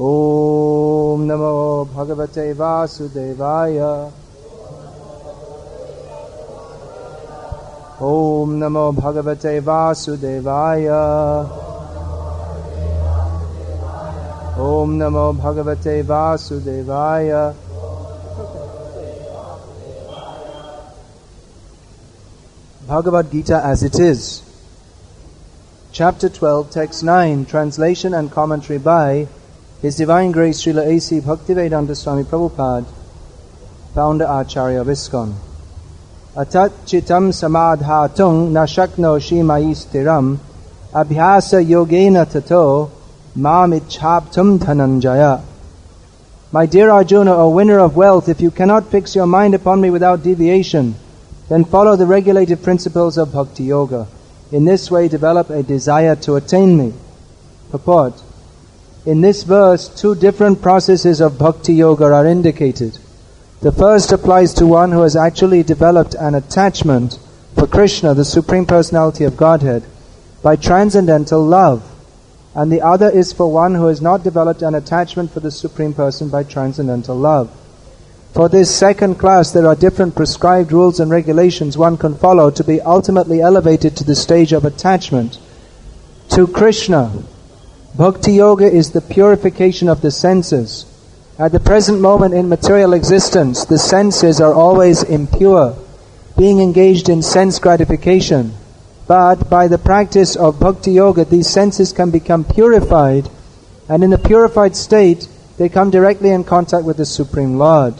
ॐ नमो भगवते वासुदेवाय ॐ नमो भगवते वासुदेवाय ॐ नमो भगवते वासुदेवाय Bhagavad Gita as it is. Chapter 12, Text 9, translation and commentary by his Divine Grace Srila A.C. Bhaktivedanta Swami Prabhupada, founder Acharya of ISKCON. Atat chitam samadhatung nashakno shimayi stiram abhyasa yogena tato mam ichhaptum dhananjaya. My dear Arjuna, O winner of wealth, if you cannot fix your mind upon me without deviation, then follow the regulative principles of Bhakti Yoga. In this way, develop a desire to attain me. Purport. In this verse, two different processes of Bhakti Yoga are indicated. The first applies to one who has actually developed an attachment for Krishna, the Supreme Personality of Godhead, by transcendental love. And the other is for one who has not developed an attachment for the Supreme Person by transcendental love. For this second class, there are different prescribed rules and regulations one can follow to be ultimately elevated to the stage of attachment. To Krishna, Bhakti Yoga is the purification of the senses. At the present moment in material existence, the senses are always impure, being engaged in sense gratification. But by the practice of Bhakti Yoga, these senses can become purified, and in the purified state, they come directly in contact with the Supreme Lord.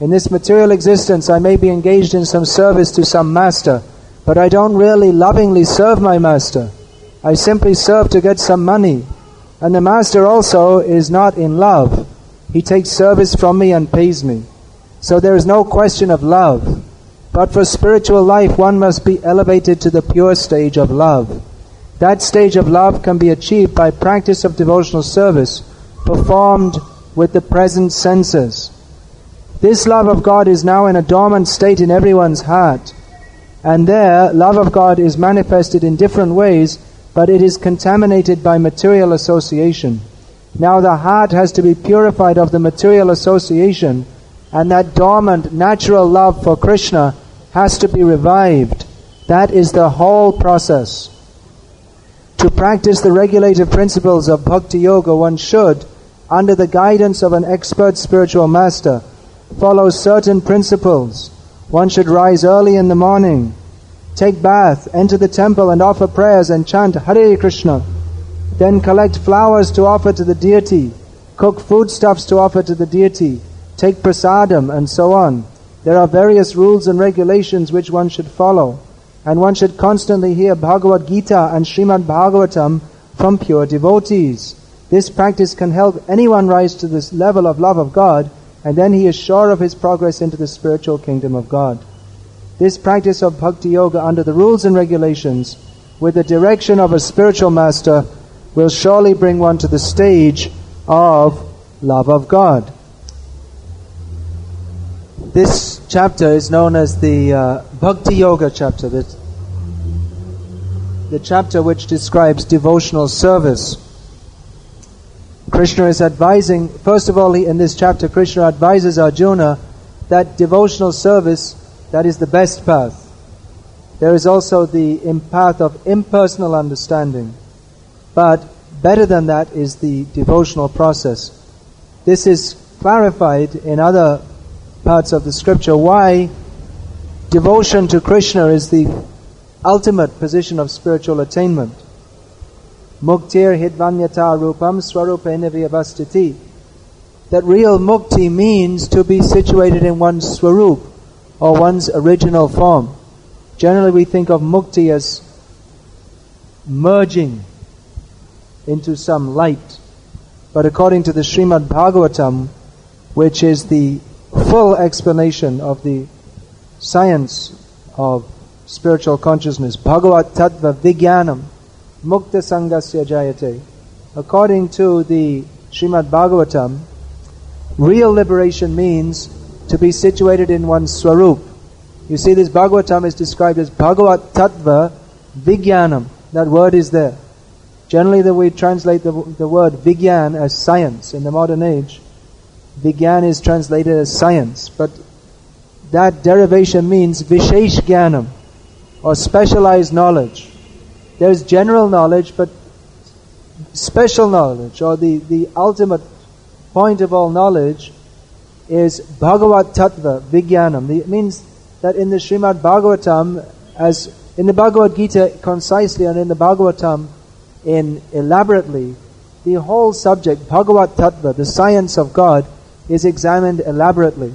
In this material existence, I may be engaged in some service to some master, but I don't really lovingly serve my master. I simply serve to get some money. And the master also is not in love. He takes service from me and pays me. So there is no question of love. But for spiritual life, one must be elevated to the pure stage of love. That stage of love can be achieved by practice of devotional service performed with the present senses. This love of God is now in a dormant state in everyone's heart. And there, love of God is manifested in different ways, but it is contaminated by material association. Now the heart has to be purified of the material association, and that dormant natural love for Krishna has to be revived. That is the whole process. To practice the regulative principles of Bhakti Yoga, one should, under the guidance of an expert spiritual master, follow certain principles. One should rise early in the morning, take bath, enter the temple and offer prayers and chant Hare Krishna. Then collect flowers to offer to the deity, cook foodstuffs to offer to the deity, take prasadam and so on. There are various rules and regulations which one should follow. And one should constantly hear Bhagavad Gita and Srimad Bhagavatam from pure devotees. This practice can help anyone rise to this level of love of God and then he is sure of his progress into the spiritual kingdom of God. This practice of bhakti yoga under the rules and regulations, with the direction of a spiritual master, will surely bring one to the stage of love of God. This chapter is known as the uh, Bhakti Yoga chapter, the, the chapter which describes devotional service. Krishna is advising, first of all, in this chapter, Krishna advises Arjuna that devotional service, that is the best path. There is also the path of impersonal understanding. But better than that is the devotional process. This is clarified in other parts of the scripture why devotion to Krishna is the ultimate position of spiritual attainment. Muktir hidvanyata rupam swarupena vyavastiti. That real mukti means to be situated in one's swarup, or one's original form. Generally we think of mukti as merging into some light. But according to the Srimad Bhagavatam, which is the full explanation of the science of spiritual consciousness, Bhagavat Tattva Vijnanam, Mukta Sangasya Jayate. According to the Srimad Bhagavatam, real liberation means to be situated in one's swarup. You see, this Bhagavatam is described as Bhagavat Tattva Vijnanam. That word is there. Generally, that we translate the, the word vigyan as science in the modern age. Vigyan is translated as science, but that derivation means vishesh jnanam, or specialized knowledge. There's general knowledge, but special knowledge, or the, the ultimate point of all knowledge, is Bhagavat Tattva, Vijnanam. It means that in the Srimad Bhagavatam, as in the Bhagavad Gita concisely and in the Bhagavatam in elaborately, the whole subject, Bhagavat Tattva, the science of God, is examined elaborately.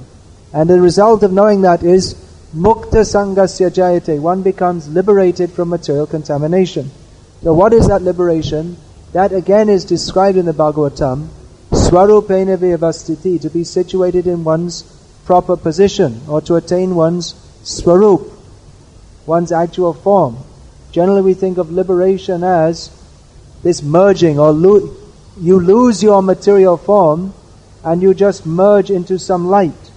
And the result of knowing that is Mukta Sangasya Jayate. One becomes liberated from material contamination. So what is that liberation? That again is described in the Bhagavatam. Swarupena Vyavastiti, to be situated in one's proper position, or to attain one's swarup, one's actual form. Generally we think of liberation as this merging, or lo- you lose your material form, and you just merge into some light.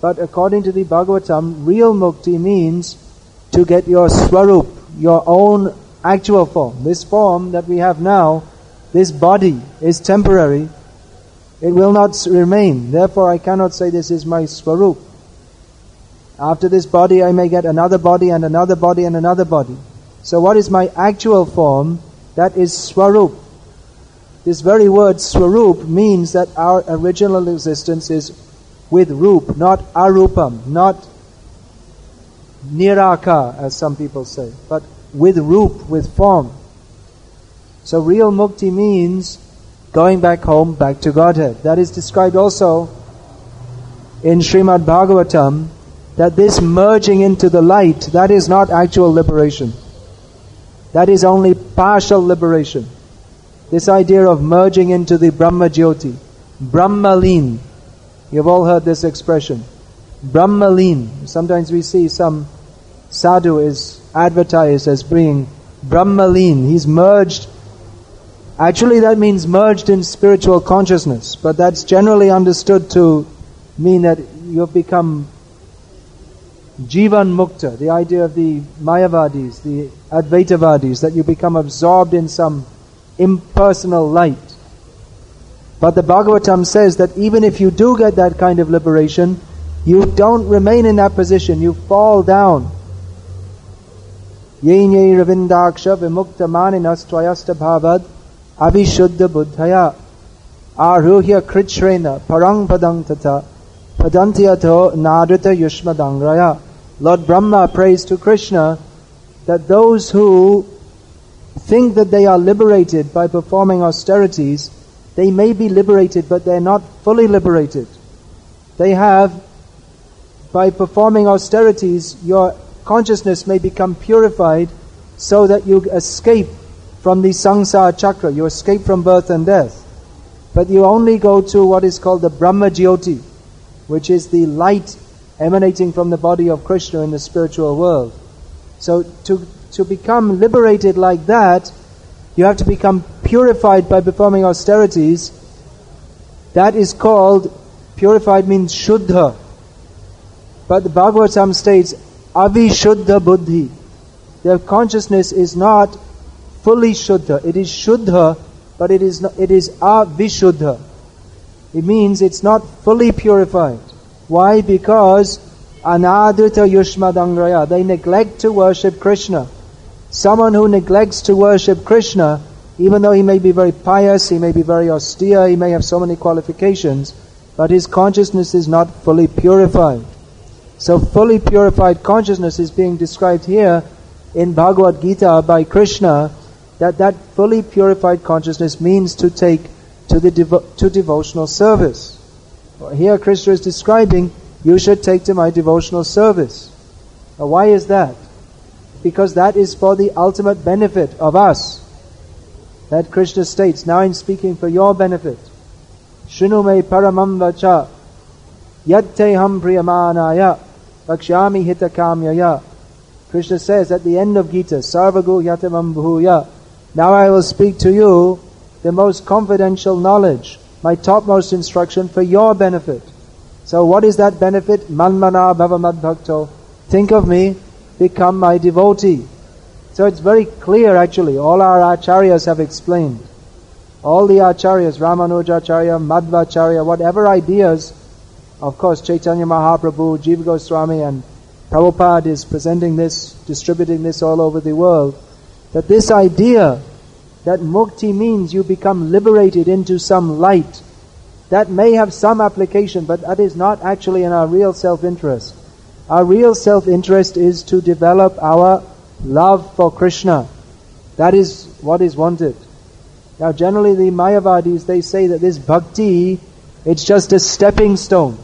But according to the Bhagavatam, real mukti means to get your swarup, your own actual form. This form that we have now, this body is temporary. It will not remain. Therefore, I cannot say this is my swarup. After this body, I may get another body and another body and another body. So, what is my actual form? That is swarup. This very word swarup means that our original existence is with rup, not arupam, not niraka, as some people say, but with rup, with form. So real mukti means going back home, back to Godhead. That is described also in Srimad Bhagavatam, that this merging into the light, that is not actual liberation. That is only partial liberation. This idea of merging into the Brahma Jyoti, Brahmalin. You've all heard this expression. Brahmalin. Sometimes we see some sadhu is advertised as being Brahmalin. He's merged. Actually, that means merged in spiritual consciousness, but that's generally understood to mean that you've become Jivan Mukta, the idea of the Mayavadis, the Advaitavadis, that you become absorbed in some impersonal light. But the Bhagavatam says that even if you do get that kind of liberation, you don't remain in that position, you fall down. Yenye ravindaksha vimukta maninas bhavad avishuddha buddhaya aruhya krichrena parang padang tata padantyato nadrita yushmadangraya. Lord Brahma prays to Krishna that those who think that they are liberated by performing austerities, they may be liberated, but they're not fully liberated. They have, by performing austerities, your consciousness may become purified so that you escape from the samsara chakra, you escape from birth and death. But you only go to what is called the Brahma Jyoti, which is the light emanating from the body of Krishna in the spiritual world. So to to become liberated like that, you have to become purified by performing austerities. That is called, purified means shuddha. But the Bhagavatam states, avishuddha buddhi. Their consciousness is not fully shuddha. It is shuddha, but it is, not, it is avishuddha. It means it's not fully purified. Why? Because anadrita yushmadangraya. They neglect to worship Krishna. Someone who neglects to worship Krishna, even though he may be very pious, he may be very austere, he may have so many qualifications, but his consciousness is not fully purified. So fully purified consciousness is being described here in Bhagavad Gita by Krishna that that fully purified consciousness means to take to the devo- to devotional service. Here Krishna is describing you should take to my devotional service. Now why is that? because that is for the ultimate benefit of us. That Krishna states, now I'm speaking for your benefit. Shrinume paramam vacha yatteham priyamanaya vakshyami hitakamyaya. Krishna says at the end of Gita, sarvagu yatamam bhuya. Now I will speak to you the most confidential knowledge, my topmost instruction for your benefit. So what is that benefit? Manmana bhava madbhakto. Think of me become my devotee. So it's very clear actually. All our acharyas have explained. All the acharyas, ramanuja, Ramanujacharya, Madhvacharya, whatever ideas, of course Chaitanya Mahaprabhu, Jiva Goswami and Prabhupada is presenting this, distributing this all over the world, that this idea that mukti means you become liberated into some light, that may have some application, but that is not actually in our real self-interest. Our real self-interest is to develop our love for Krishna. That is what is wanted. Now generally the Mayavadis, they say that this bhakti, it's just a stepping stone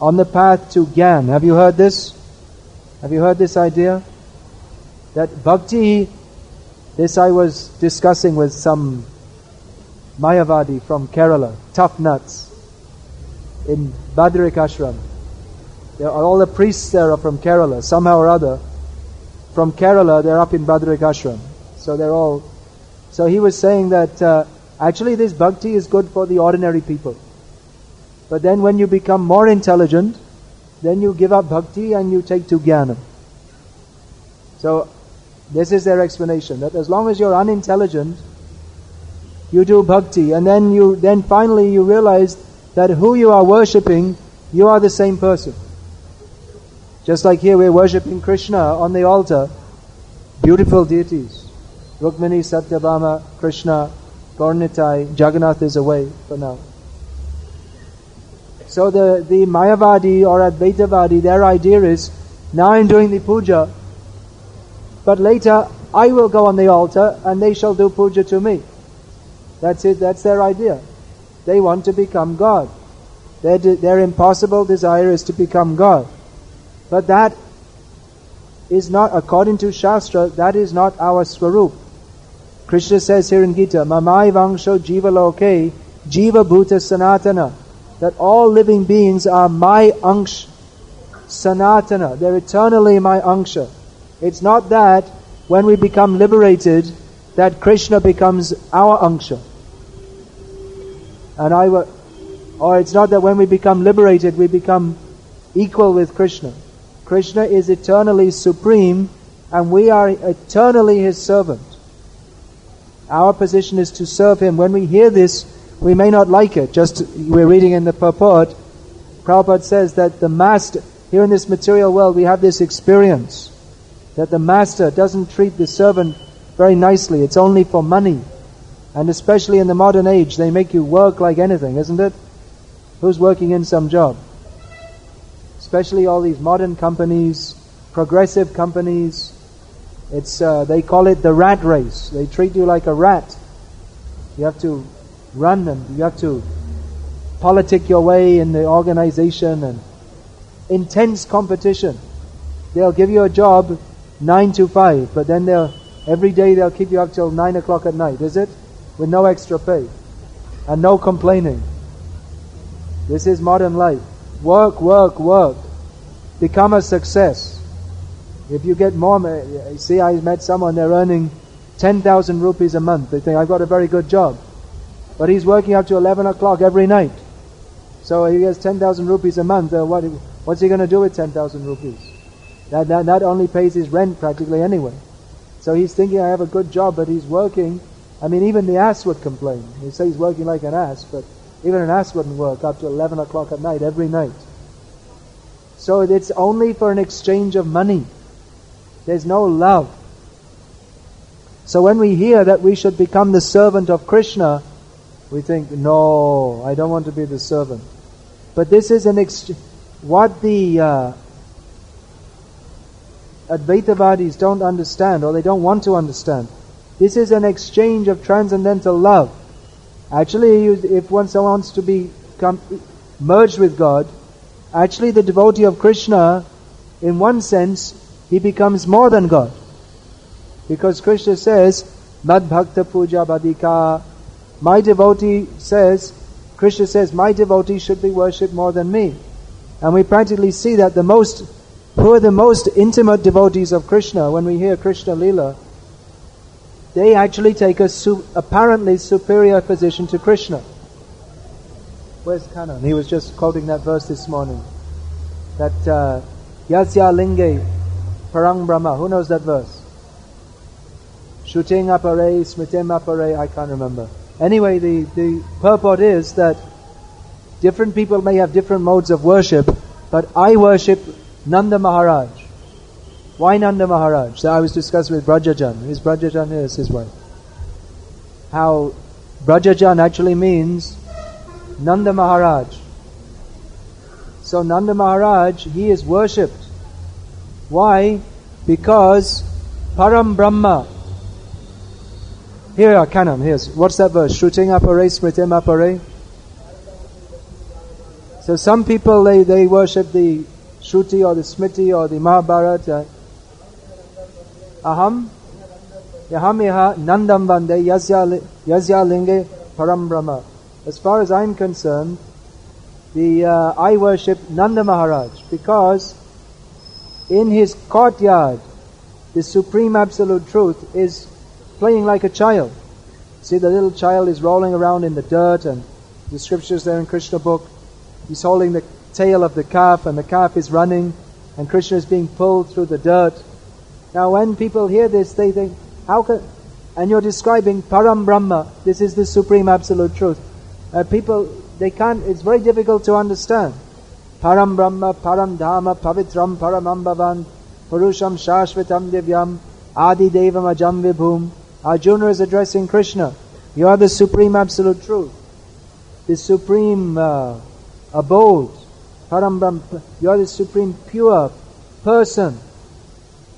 on the path to Gyan. Have you heard this? Have you heard this idea? That bhakti, this I was discussing with some Mayavadi from Kerala, tough nuts, in Badrik Ashram. all the priests there are from Kerala, somehow or other. From Kerala, they're up in Badrik Ashram. So they're all. So he was saying that uh, actually this bhakti is good for the ordinary people. But then when you become more intelligent, then you give up bhakti and you take to jnana. So this is their explanation that as long as you're unintelligent, you do bhakti, and then you then finally you realize that who you are worshipping, you are the same person. Just like here we're worshipping Krishna on the altar, beautiful deities. Rukmini, Satyabhama, Krishna, Gaura-Nitai, Jagannath is away for now. So the, the Mayavadi or Advaitavadi, their idea is, now I'm doing the puja, but later I will go on the altar and they shall do puja to me. That's it, that's their idea. They want to become God. Their, their impossible desire is to become God. But that is not, according to Shastra, that is not our Swarup. Krishna says here in Gita, Mamai Vangsho Jiva Loke, Jiva Bhuta Sanatana, that all living beings are my Angsh Sanatana. They're eternally my Angsha. It's not that when we become liberated, that Krishna becomes our Angsha. And I were, or it's not that when we become liberated, we become equal with Krishna. Krishna is eternally supreme, and we are eternally his servant. Our position is to serve him. When we hear this, we may not like it. Just we're reading in the purport, Prabhupada says that the master, here in this material world, we have this experience that the master doesn't treat the servant very nicely. It's only for money. And especially in the modern age, they make you work like anything, isn't it? Who's working in some job? Especially all these modern companies, progressive companies. It's uh, they call it the rat race. They treat you like a rat. You have to run and you have to politic your way in the organization and intense competition. They'll give you a job nine to five, but then they'll every day they'll keep you up till nine o'clock at night. Is it? with no extra pay and no complaining. This is modern life. Work, work, work. Become a success. If you get more, see, I met someone, they're earning 10,000 rupees a month. They think, I've got a very good job. But he's working up to 11 o'clock every night. So he gets 10,000 rupees a month. Uh, what, what's he going to do with 10,000 rupees? That, that, that only pays his rent practically anyway. So he's thinking, I have a good job, but he's working I mean, even the ass would complain. He say he's working like an ass, but even an ass wouldn't work up to 11 o'clock at night every night. So it's only for an exchange of money. There's no love. So when we hear that we should become the servant of Krishna, we think, no, I don't want to be the servant. But this is an ex- what the uh, Advaitavadis don't understand, or they don't want to understand. This is an exchange of transcendental love. Actually, if one wants to be merged with God, actually the devotee of Krishna, in one sense, he becomes more than God. Because Krishna says, Mad Bhakta Puja Badika, my devotee says, Krishna says, my devotee should be worshipped more than me. And we practically see that the most, who are the most intimate devotees of Krishna when we hear Krishna Lila, they actually take a su- apparently superior position to Krishna. Where's Kanan? He was just quoting that verse this morning. That uh, Yasya Linge Parang Brahma. Who knows that verse? Shooting apare, smitim apare, I can't remember. Anyway, the, the purport is that different people may have different modes of worship, but I worship Nanda Maharaj. Why Nanda Maharaj? So I was discussing with Brajajan. Who's Brajajan is his wife. How Brajajan actually means Nanda Maharaj. So Nanda Maharaj, he is worshipped. Why? Because Param Brahma. Here, are Kanam, here's, what's that verse? Shruting apare, smritim apare. So some people, they, they worship the Shruti or the Smriti or the Mahabharata. Aham Yaham Yaha Nandam Vande Yazya Linge Param Brahma. As far as I'm concerned, the uh, I worship Nanda Maharaj because in his courtyard, the supreme absolute truth is playing like a child. See, the little child is rolling around in the dirt, and the scriptures there in Krishna book. He's holding the tail of the calf, and the calf is running, and Krishna is being pulled through the dirt. Now, when people hear this, they think, how can, and you're describing Param Brahma, this is the supreme absolute truth. Uh, people, they can't, it's very difficult to understand. Param Brahma, Param Dhamma, Pavitram, Paramambavan, Purusham, Shashvatam, Divyam, Adi Devam, Ajam Vibhum. Arjuna is addressing Krishna. You are the supreme absolute truth, the supreme uh, abode. Param you are the supreme pure person.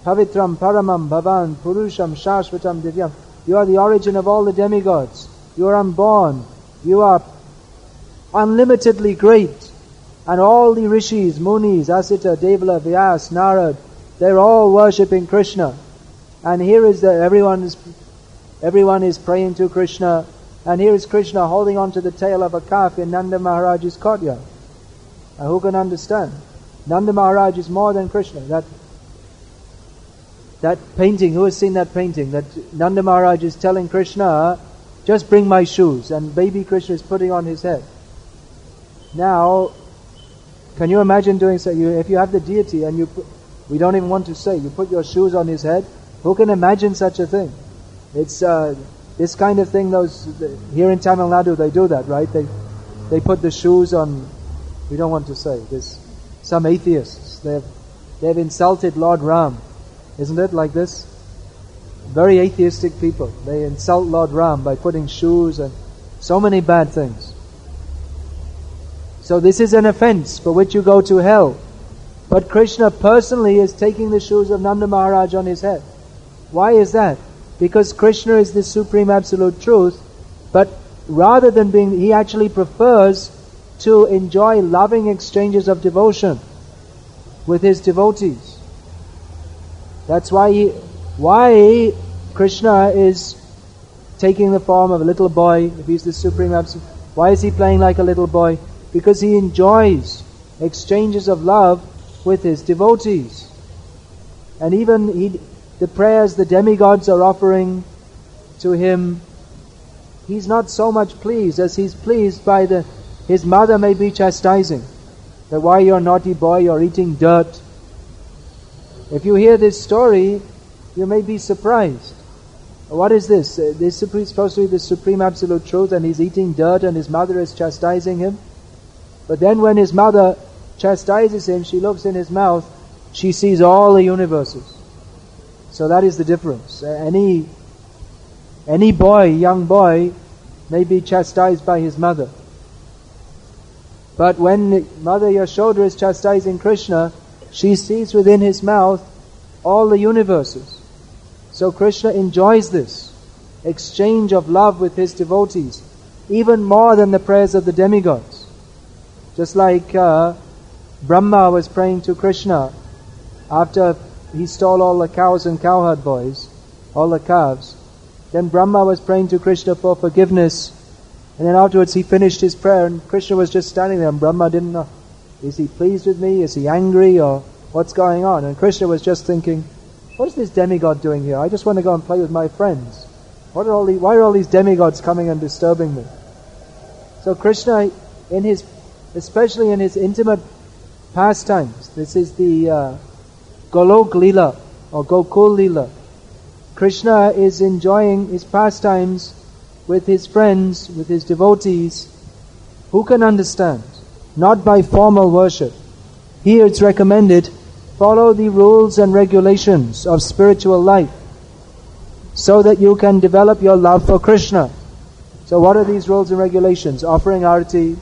Pavitram, Paramam, Bhavan, Purusham, Shashvatam, Divyam. You are the origin of all the demigods. You are unborn. You are unlimitedly great. And all the rishis, munis, Asita, Devala, Vyas, Narad, they're all worshipping Krishna. And here is the, everyone is, everyone is praying to Krishna. And here is Krishna holding on to the tail of a calf in Nanda Maharaj's courtyard. Who can understand? Nanda Maharaj is more than Krishna. That that painting, who has seen that painting? That Nanda Maharaj is telling Krishna, just bring my shoes, and baby Krishna is putting on his head. Now, can you imagine doing so? You, if you have the deity and you, put, we don't even want to say, you put your shoes on his head. Who can imagine such a thing? It's uh, this kind of thing. Those here in Tamil Nadu, they do that, right? They they put the shoes on. We don't want to say. There's some atheists. They've they've insulted Lord Ram isn't it like this? Very atheistic people. They insult Lord Ram by putting shoes and so many bad things. So this is an offense for which you go to hell. But Krishna personally is taking the shoes of Nanda Maharaj on his head. Why is that? Because Krishna is the supreme absolute truth, but rather than being, he actually prefers to enjoy loving exchanges of devotion with his devotees. That's why he, why Krishna is taking the form of a little boy, if he's the supreme absolute. Why is he playing like a little boy? Because he enjoys exchanges of love with his devotees. And even he, the prayers the demigods are offering to him, he's not so much pleased as he's pleased by the, his mother may be chastising. That why you're a naughty boy, you're eating dirt, if you hear this story, you may be surprised. What is this? Uh, this is supposed to be the supreme absolute truth, and he's eating dirt, and his mother is chastising him. But then, when his mother chastises him, she looks in his mouth, she sees all the universes. So that is the difference. Uh, any any boy, young boy, may be chastised by his mother. But when Mother Yashoda is chastising Krishna, she sees within his mouth all the universes. So Krishna enjoys this exchange of love with his devotees, even more than the prayers of the demigods. Just like uh, Brahma was praying to Krishna after he stole all the cows and cowherd boys, all the calves. Then Brahma was praying to Krishna for forgiveness. And then afterwards he finished his prayer and Krishna was just standing there and Brahma didn't know. Is he pleased with me? Is he angry? Or what's going on? And Krishna was just thinking, what is this demigod doing here? I just want to go and play with my friends. What are all these, why are all these demigods coming and disturbing me? So Krishna, in his, especially in his intimate pastimes, this is the uh, Golok Lila or Gokul Lila. Krishna is enjoying his pastimes with his friends, with his devotees. Who can understand? Not by formal worship. Here it's recommended follow the rules and regulations of spiritual life so that you can develop your love for Krishna. So, what are these rules and regulations? Offering arati,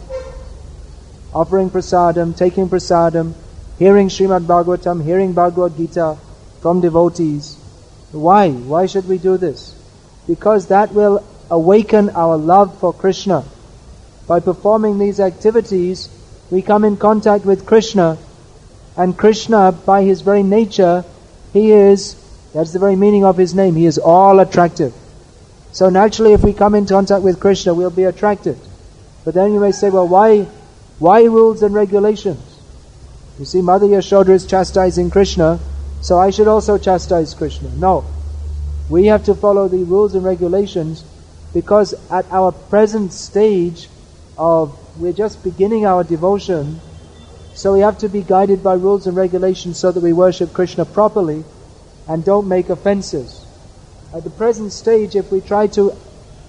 offering prasadam, taking prasadam, hearing Srimad Bhagavatam, hearing Bhagavad Gita from devotees. Why? Why should we do this? Because that will awaken our love for Krishna. By performing these activities, we come in contact with Krishna, and Krishna, by his very nature, he is, that's the very meaning of his name, he is all attractive. So naturally, if we come in contact with Krishna, we'll be attracted. But then you may say, well, why, why rules and regulations? You see, Mother Yashoda is chastising Krishna, so I should also chastise Krishna. No. We have to follow the rules and regulations because at our present stage of, we're just beginning our devotion, so we have to be guided by rules and regulations so that we worship Krishna properly and don't make offenses. At the present stage, if we try to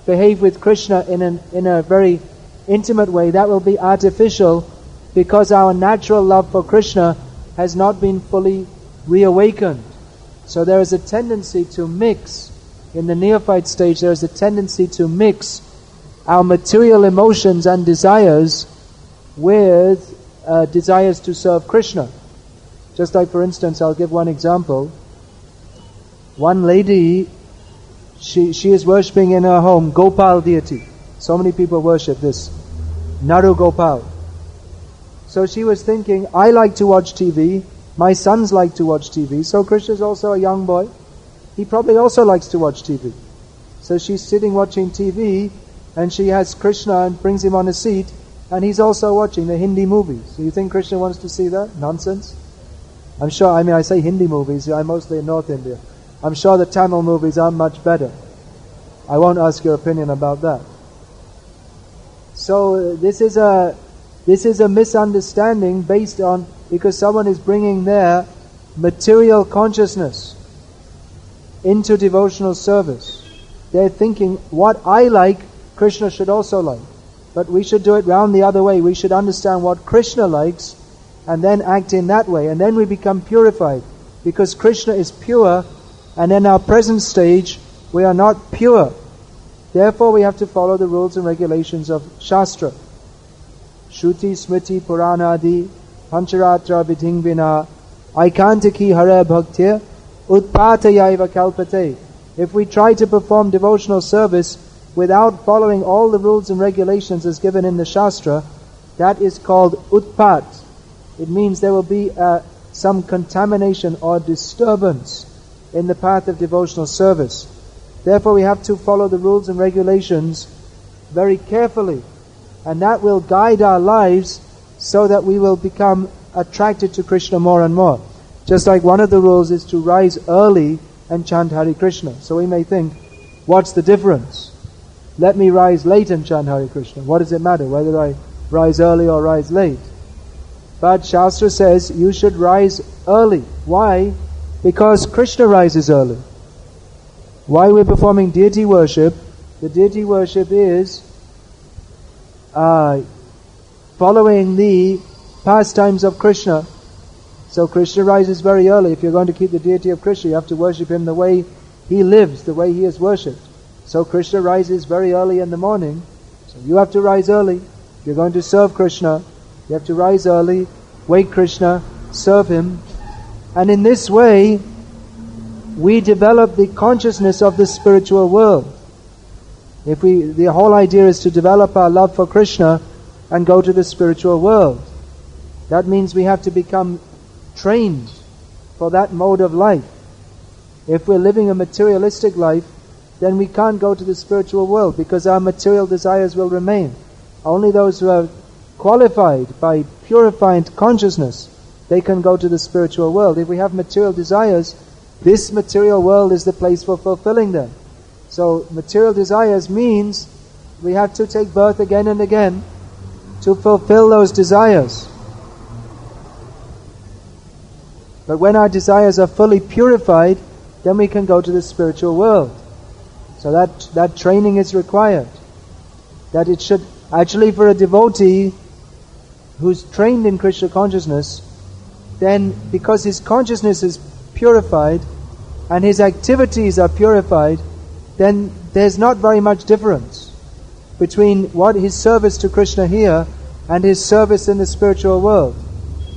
behave with Krishna in, an, in a very intimate way, that will be artificial because our natural love for Krishna has not been fully reawakened. So there is a tendency to mix, in the neophyte stage, there is a tendency to mix our material emotions and desires with uh, desires to serve Krishna. Just like, for instance, I'll give one example. One lady she, she is worshipping in her home Gopal deity. So many people worship this. Naru Gopal. So she was thinking, I like to watch TV, my sons like to watch TV, so Krishna is also a young boy. He probably also likes to watch TV. So she's sitting watching TV, and she has Krishna and brings him on a seat, and he's also watching the Hindi movies. So you think Krishna wants to see that? Nonsense. I'm sure, I mean, I say Hindi movies, I'm mostly in North India. I'm sure the Tamil movies are much better. I won't ask your opinion about that. So uh, this is a this is a misunderstanding based on because someone is bringing their material consciousness into devotional service. They're thinking what I like, Krishna should also like. But we should do it round the other way. We should understand what Krishna likes and then act in that way. And then we become purified. Because Krishna is pure and in our present stage, we are not pure. Therefore, we have to follow the rules and regulations of Shastra. Shruti, Smriti, Puranadi, Pancharatra, Vidhingvina, Aikantaki, Hare Bhaktya, Utpatayaiva Kalpate. If we try to perform devotional service without following all the rules and regulations as given in the Shastra, that is called Utpat. It means there will be uh, some contamination or disturbance in the path of devotional service. Therefore, we have to follow the rules and regulations very carefully, and that will guide our lives so that we will become attracted to Krishna more and more. Just like one of the rules is to rise early and chant Hare Krishna. So we may think, what's the difference? Let me rise late and chant Hare Krishna. What does it matter whether I rise early or rise late? But Shastra says you should rise early. Why? Because Krishna rises early. Why we're performing deity worship? The deity worship is uh, following the pastimes of Krishna. So Krishna rises very early. If you're going to keep the deity of Krishna, you have to worship him the way he lives, the way he is worshipped. So Krishna rises very early in the morning. So you have to rise early. If you're going to serve Krishna, you have to rise early, wake Krishna, serve him, and in this way, we develop the consciousness of the spiritual world. If we, the whole idea is to develop our love for Krishna and go to the spiritual world. That means we have to become trained for that mode of life. If we're living a materialistic life, then we can't go to the spiritual world because our material desires will remain. Only those who are qualified by purified consciousness they can go to the spiritual world. If we have material desires, this material world is the place for fulfilling them. So material desires means we have to take birth again and again to fulfill those desires. But when our desires are fully purified, then we can go to the spiritual world. So that, that training is required. That it should, actually for a devotee who's trained in Krishna consciousness, then because his consciousness is purified and his activities are purified, then there's not very much difference between what his service to Krishna here and his service in the spiritual world.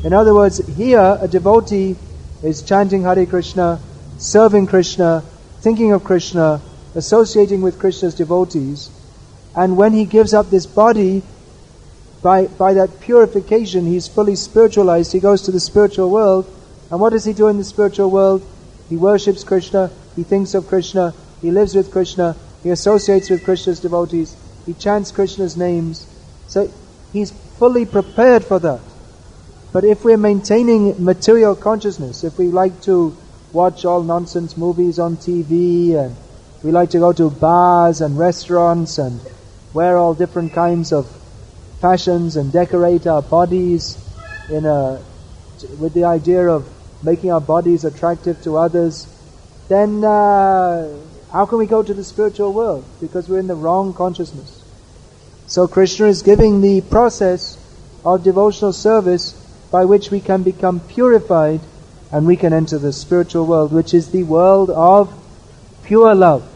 In other words, here a devotee is chanting Hare Krishna, serving Krishna, thinking of Krishna, associating with Krishna's devotees, and when he gives up this body, by, by that purification, he's fully spiritualized. He goes to the spiritual world. And what does he do in the spiritual world? He worships Krishna, he thinks of Krishna, he lives with Krishna, he associates with Krishna's devotees, he chants Krishna's names. So he's fully prepared for that. But if we're maintaining material consciousness, if we like to watch all nonsense movies on TV and we like to go to bars and restaurants and wear all different kinds of fashions and decorate our bodies in a, with the idea of making our bodies attractive to others, then uh, how can we go to the spiritual world? Because we're in the wrong consciousness. So Krishna is giving the process of devotional service by which we can become purified and we can enter the spiritual world, which is the world of pure love.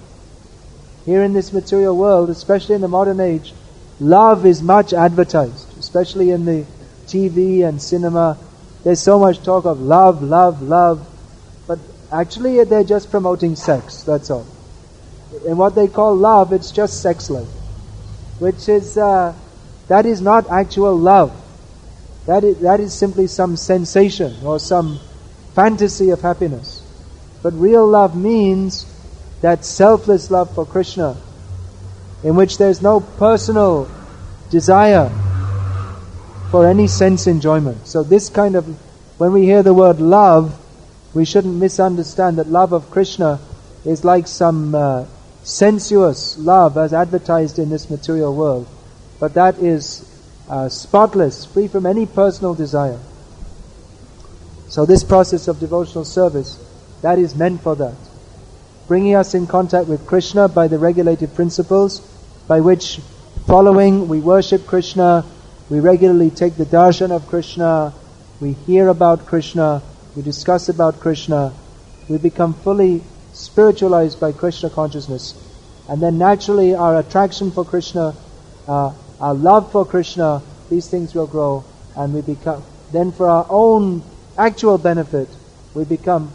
Here in this material world, especially in the modern age, love is much advertised, especially in the TV and cinema. There's so much talk of love, love, love, but actually they're just promoting sex, that's all. And what they call love, it's just sex love, which is, uh, that is not actual love. That is, that is simply some sensation or some fantasy of happiness. But real love means that selfless love for Krishna, in which there's no personal desire for any sense enjoyment. So, this kind of, when we hear the word love, we shouldn't misunderstand that love of Krishna is like some uh, sensuous love as advertised in this material world. But that is uh, spotless, free from any personal desire. So, this process of devotional service, that is meant for that. Bringing us in contact with Krishna by the regulated principles by which following we worship Krishna, we regularly take the darshan of Krishna, we hear about Krishna, we discuss about Krishna, we become fully spiritualized by Krishna consciousness. And then naturally our attraction for Krishna, uh, our love for Krishna, these things will grow and we become, then for our own actual benefit, we become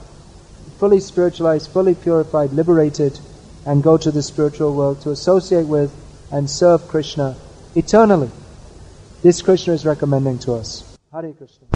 fully spiritualized, fully purified, liberated, and go to the spiritual world to associate with and serve Krishna eternally. This Krishna is recommending to us. Hare Krishna.